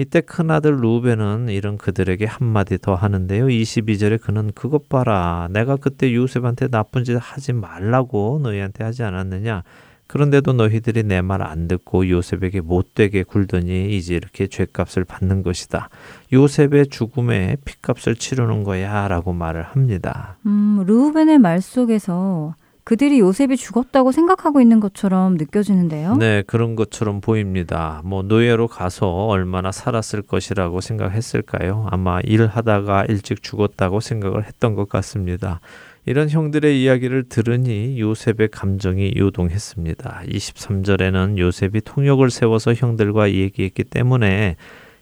이때 큰아들 루벤은 이런 그들에게 한마디 더 하는데요. 22절에 그는 그것 봐라. 내가 그때 요셉한테 나쁜 짓 하지 말라고 너희한테 하지 않았느냐. 그런데도 너희들이 내 말 안 듣고 요셉에게 못되게 굴더니 이제 이렇게 죄값을 받는 것이다. 요셉의 죽음에 피값을 치르는 거야 라고 말을 합니다. 음, 루벤의 말 속에서 그들이 요셉이 죽었다고 생각하고 있는 것처럼 느껴지는데요. 네, 그런 것처럼 보입니다. 뭐 노예로 가서 얼마나 살았을 것이라고 생각했을까요? 아마 일하다가 일찍 죽었다고 생각을 했던 것 같습니다. 이런 형들의 이야기를 들으니 요셉의 감정이 요동했습니다. 23절에는 요셉이 통역을 세워서 형들과 얘기했기 때문에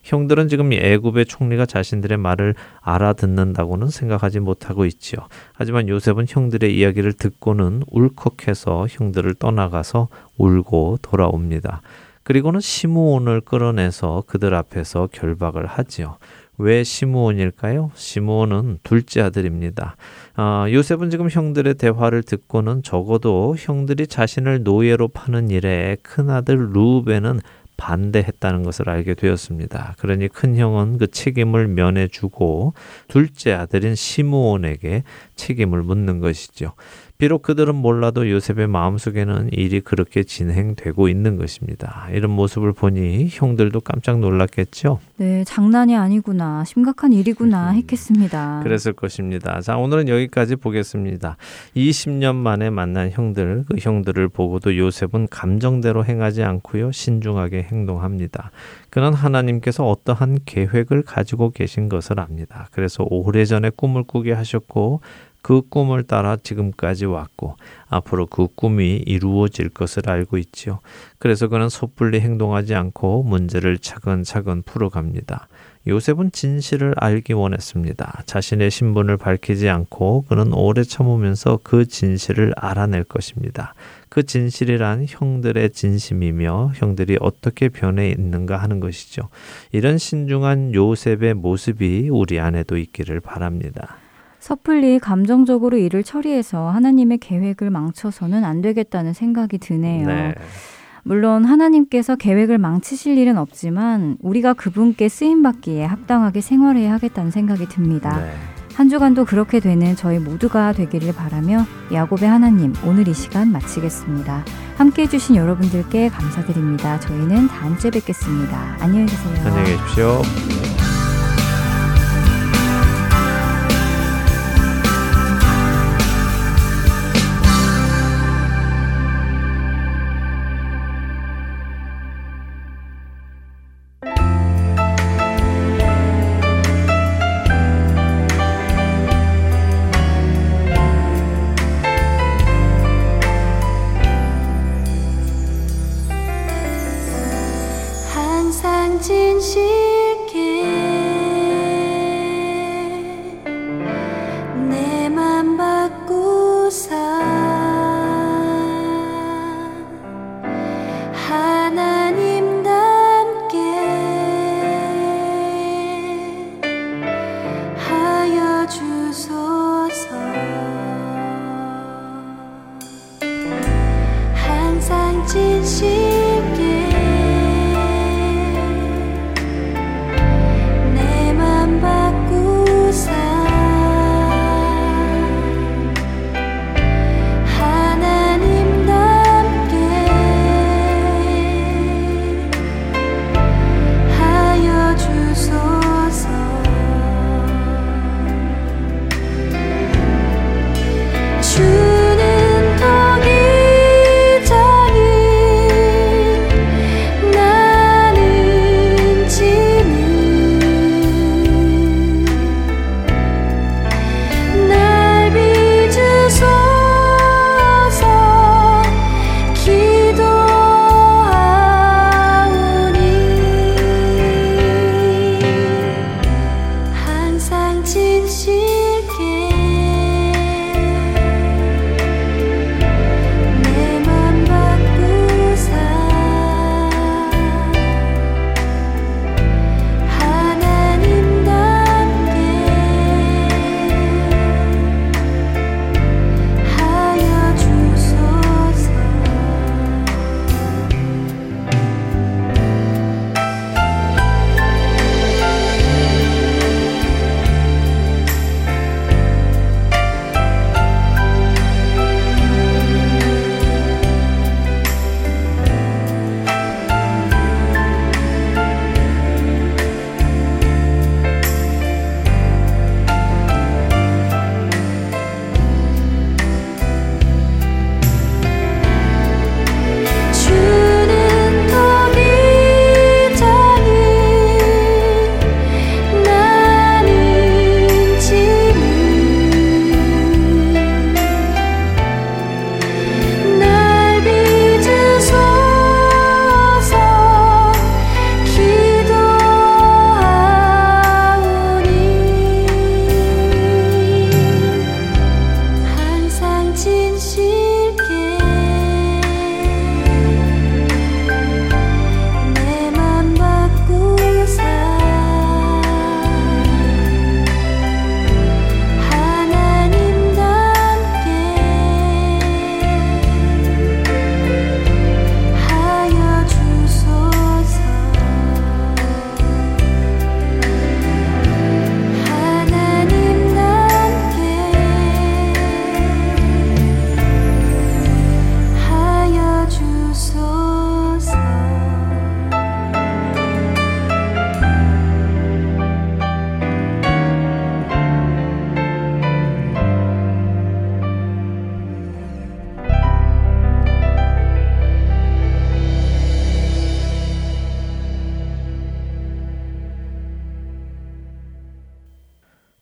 형들은 지금 애굽의 총리가 자신들의 말을 알아듣는다고는 생각하지 못하고 있지요. 하지만 요셉은 형들의 이야기를 듣고는 울컥해서 형들을 떠나가서 울고 돌아옵니다. 그리고는 시므온을 끌어내서 그들 앞에서 결박을 하지요. 왜 시므온일까요? 시므온은 둘째 아들입니다. 어, 요셉은 지금 형들의 대화를 듣고는 적어도 형들이 자신을 노예로 파는 일에 큰 아들 루벤은 반대했다는 것을 알게 되었습니다. 그러니 큰 형은 그 책임을 면해주고 둘째 아들인 시므온에게 책임을 묻는 것이죠. 비록 그들은 몰라도 요셉의 마음속에는 일이 그렇게 진행되고 있는 것입니다. 이런 모습을 보니 형들도 깜짝 놀랐겠죠? 네, 장난이 아니구나. 심각한 일이구나 했겠습니다. 그랬을 것입니다. 자, 오늘은 여기까지 보겠습니다. 20년 만에 만난 형들, 그 형들을 보고도 요셉은 감정대로 행하지 않고요. 신중하게 행동합니다. 그는 하나님께서 어떠한 계획을 가지고 계신 것을 압니다. 그래서 오래전에 꿈을 꾸게 하셨고 그 꿈을 따라 지금까지 왔고 앞으로 그 꿈이 이루어질 것을 알고 있지요. 그래서 그는 섣불리 행동하지 않고 문제를 차근차근 풀어갑니다. 요셉은 진실을 알기 원했습니다. 자신의 신분을 밝히지 않고 그는 오래 참으면서 그 진실을 알아낼 것입니다. 그 진실이란 형들의 진심이며 형들이 어떻게 변해 있는가 하는 것이죠. 이런 신중한 요셉의 모습이 우리 안에도 있기를 바랍니다. 섣불리 감정적으로 일을 처리해서 하나님의 계획을 망쳐서는 안 되겠다는 생각이 드네요. 네. 물론 하나님께서 계획을 망치실 일은 없지만 우리가 그분께 쓰임 받기에 합당하게 생활해야 하겠다는 생각이 듭니다. 네. 한 주간도 그렇게 되는 저희 모두가 되기를 바라며 야곱의 하나님 오늘 이 시간 마치겠습니다. 함께 해주신 여러분들께 감사드립니다. 저희는 다음 주에 뵙겠습니다. 안녕히 계세요. 안녕히 계십시오.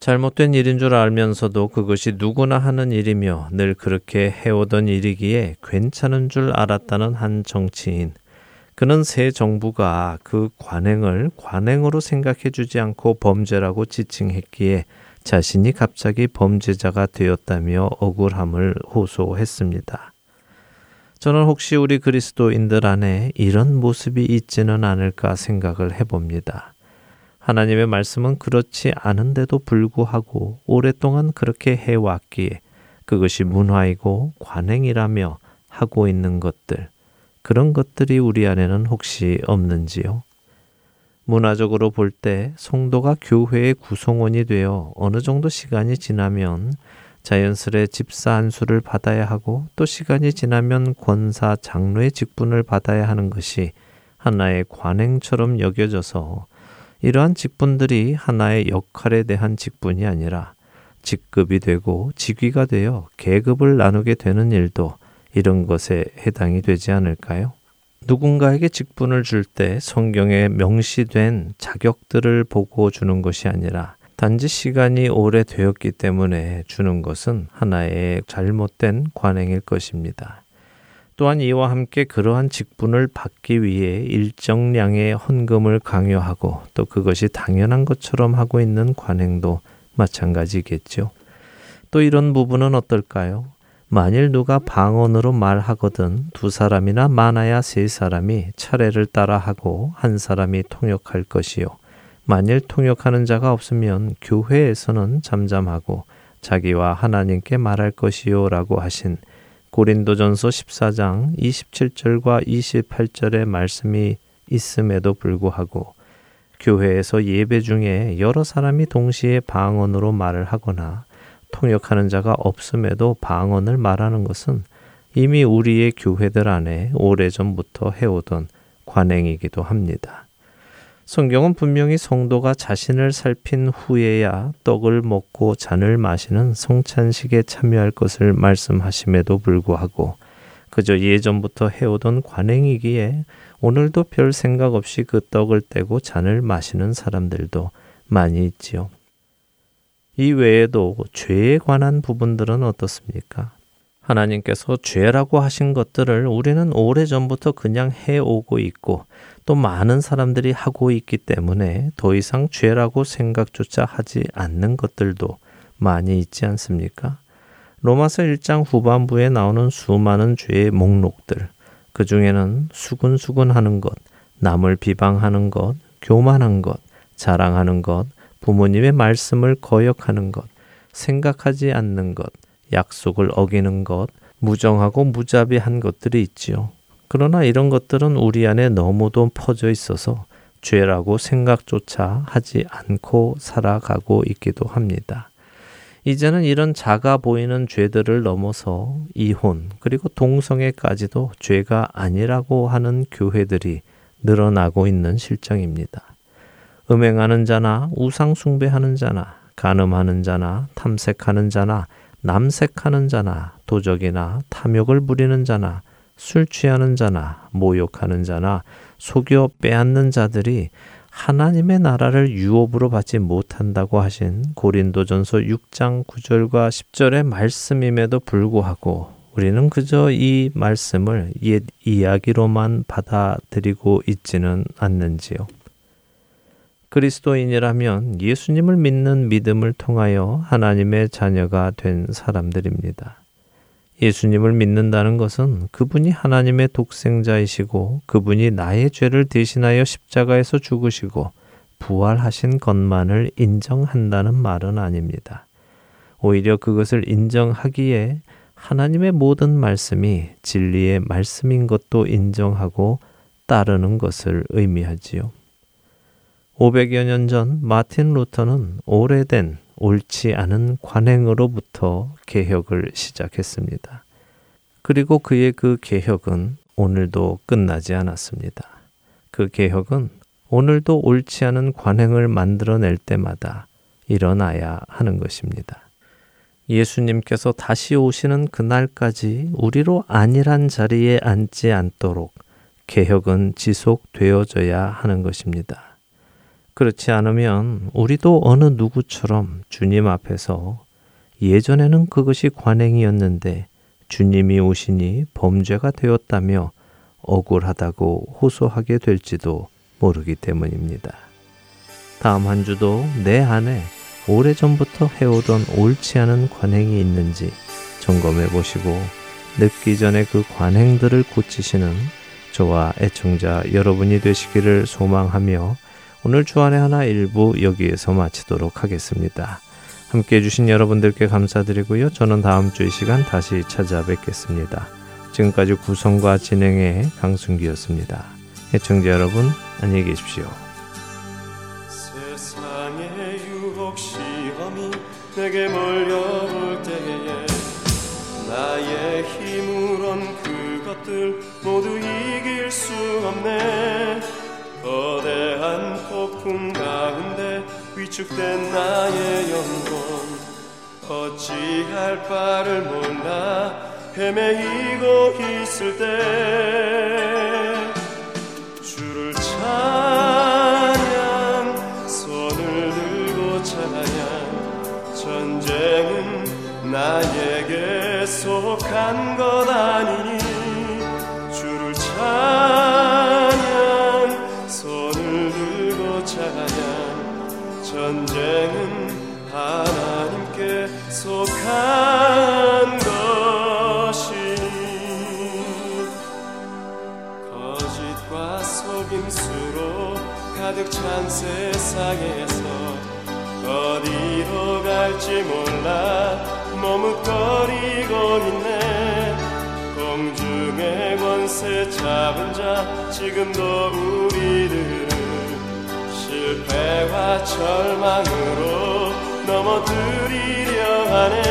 잘못된 일인 줄 알면서도 그것이 누구나 하는 일이며 늘 그렇게 해오던 일이기에 괜찮은 줄 알았다는 한 정치인. 그는 새 정부가 그 관행을 관행으로 생각해 주지 않고 범죄라고 지칭했기에 자신이 갑자기 범죄자가 되었다며 억울함을 호소했습니다. 저는 혹시 우리 그리스도인들 안에 이런 모습이 있지는 않을까 생각을 해봅니다. 하나님의 말씀은 그렇지 않은데도 불구하고 오랫동안 그렇게 해왔기에 그것이 문화이고 관행이라며 하고 있는 것들, 그런 것들이 우리 안에는 혹시 없는지요? 문화적으로 볼때 성도가 교회의 구성원이 되어 어느 정도 시간이 지나면 자연스레 집사 안수를 받아야 하고 또 시간이 지나면 권사 장로의 직분을 받아야 하는 것이 하나의 관행처럼 여겨져서 이러한 직분들이 하나의 역할에 대한 직분이 아니라 직급이 되고 직위가 되어 계급을 나누게 되는 일도 이런 것에 해당이 되지 않을까요? 누군가에게 직분을 줄 때 성경에 명시된 자격들을 보고 주는 것이 아니라 단지 시간이 오래 되었기 때문에 주는 것은 하나의 잘못된 관행일 것입니다. 또한 이와 함께 그러한 직분을 받기 위해 일정량의 헌금을 강요하고 또 그것이 당연한 것처럼 하고 있는 관행도 마찬가지겠죠. 또 이런 부분은 어떨까요? 만일 누가 방언으로 말하거든 두 사람이나 많아야 세 사람이 차례를 따라 하고 한 사람이 통역할 것이요. 만일 통역하는 자가 없으면 교회에서는 잠잠하고 자기와 하나님께 말할 것이요 라고 하신 고린도전서 14장 27절과 28절의 말씀이 있음에도 불구하고 교회에서 예배 중에 여러 사람이 동시에 방언으로 말을 하거나 통역하는 자가 없음에도 방언을 말하는 것은 이미 우리의 교회들 안에 오래전부터 해오던 관행이기도 합니다. 성경은 분명히 성도가 자신을 살핀 후에야 떡을 먹고 잔을 마시는 성찬식에 참여할 것을 말씀하심에도 불구하고 그저 예전부터 해오던 관행이기에 오늘도 별 생각 없이 그 떡을 떼고 잔을 마시는 사람들도 많이 있지요. 이 외에도 죄에 관한 부분들은 어떻습니까? 하나님께서 죄라고 하신 것들을 우리는 오래전부터 그냥 해오고 있고 또 많은 사람들이 하고 있기 때문에 더 이상 죄라고 생각조차 하지 않는 것들도 많이 있지 않습니까? 로마서 1장 후반부에 나오는 수많은 죄의 목록들, 그 중에는 수근수근 하는 것, 남을 비방하는 것, 교만한 것, 자랑하는 것, 부모님의 말씀을 거역하는 것, 생각하지 않는 것, 약속을 어기는 것, 무정하고 무자비한 것들이 있지요. 그러나 이런 것들은 우리 안에 너무도 퍼져 있어서 죄라고 생각조차 하지 않고 살아가고 있기도 합니다. 이제는 이런 작아 보이는 죄들을 넘어서 이혼 그리고 동성애까지도 죄가 아니라고 하는 교회들이 늘어나고 있는 실정입니다. 음행하는 자나 우상 숭배하는 자나 간음하는 자나 탐색하는 자나 남색하는 자나 도적이나 탐욕을 부리는 자나 술 취하는 자나 모욕하는 자나 속여 빼앗는 자들이 하나님의 나라를 유업으로 받지 못한다고 하신 고린도전서 6장 9절과 10절의 말씀임에도 불구하고 우리는 그저 이 말씀을 옛 이야기로만 받아들이고 있지는 않는지요. 그리스도인이라면 예수님을 믿는 믿음을 통하여 하나님의 자녀가 된 사람들입니다. 예수님을 믿는다는 것은 그분이 하나님의 독생자이시고 그분이 나의 죄를 대신하여 십자가에서 죽으시고 부활하신 것만을 인정한다는 말은 아닙니다. 오히려 그것을 인정하기에 하나님의 모든 말씀이 진리의 말씀인 것도 인정하고 따르는 것을 의미하지요. 500여 년 전 마틴 루터는 오래된 옳지 않은 관행으로부터 개혁을 시작했습니다. 그리고 그의 그 개혁은 오늘도 끝나지 않았습니다. 그 개혁은 오늘도 옳지 않은 관행을 만들어낼 때마다 일어나야 하는 것입니다. 예수님께서 다시 오시는 그날까지 우리로 안일한 자리에 앉지 않도록 개혁은 지속되어져야 하는 것입니다. 그렇지 않으면 우리도 어느 누구처럼 주님 앞에서 예전에는 그것이 관행이었는데 주님이 오시니 범죄가 되었다며 억울하다고 호소하게 될지도 모르기 때문입니다. 다음 한 주도 내 안에 오래전부터 해오던 옳지 않은 관행이 있는지 점검해 보시고 늦기 전에 그 관행들을 고치시는 저와 애청자 여러분이 되시기를 소망하며 오늘 주안의 하나 일부 여기에서 마치도록 하겠습니다. 함께 해주신 여러분들께 감사드리고요. 저는 다음 주 이 시간 다시 찾아뵙겠습니다. 지금까지 구성과 진행의 강순기였습니다. 애청자 여러분, 안녕히 계십시오. 내게 몰려올 때에 나의 힘으론 그것들 모두 이길 수 없네 위축된 나의 영혼. 어찌할 바를 몰라. 헤매이고 있을 때 주를 찬양 손을 들고 찬양. 전쟁은 나에게 속한 것 아니니 주를 찬양 가득 찬 세상에서 어디로 갈지 몰라 머뭇거리고 있네. 공중의 권세 잡은 자 지금도 우리들을 실패와 절망으로 넘어뜨리려 하네.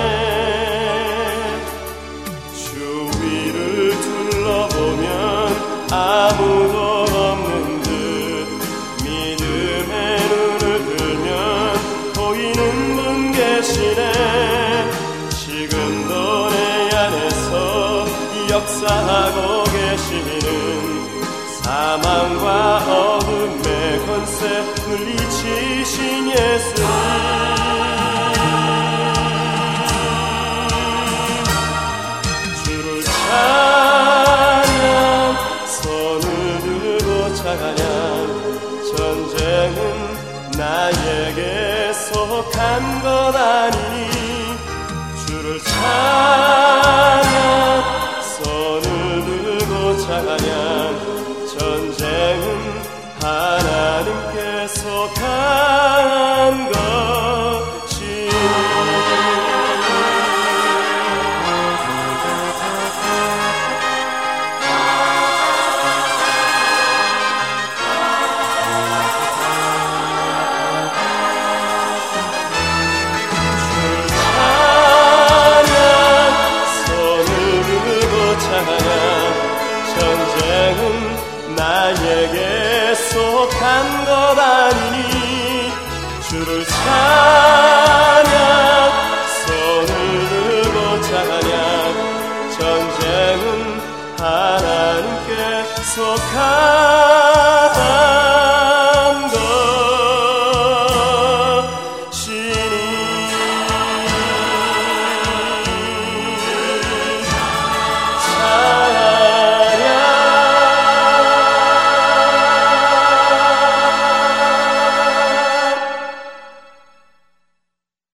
주위를 둘러보면 아무도 없는 듯 믿음의 눈을 들면 보이는 분 계시네. 지금도 내 안에서 역사하고 계시는 사망과 어둠의 권세 물리치신 예수 행복한 건 아니. 주를 찾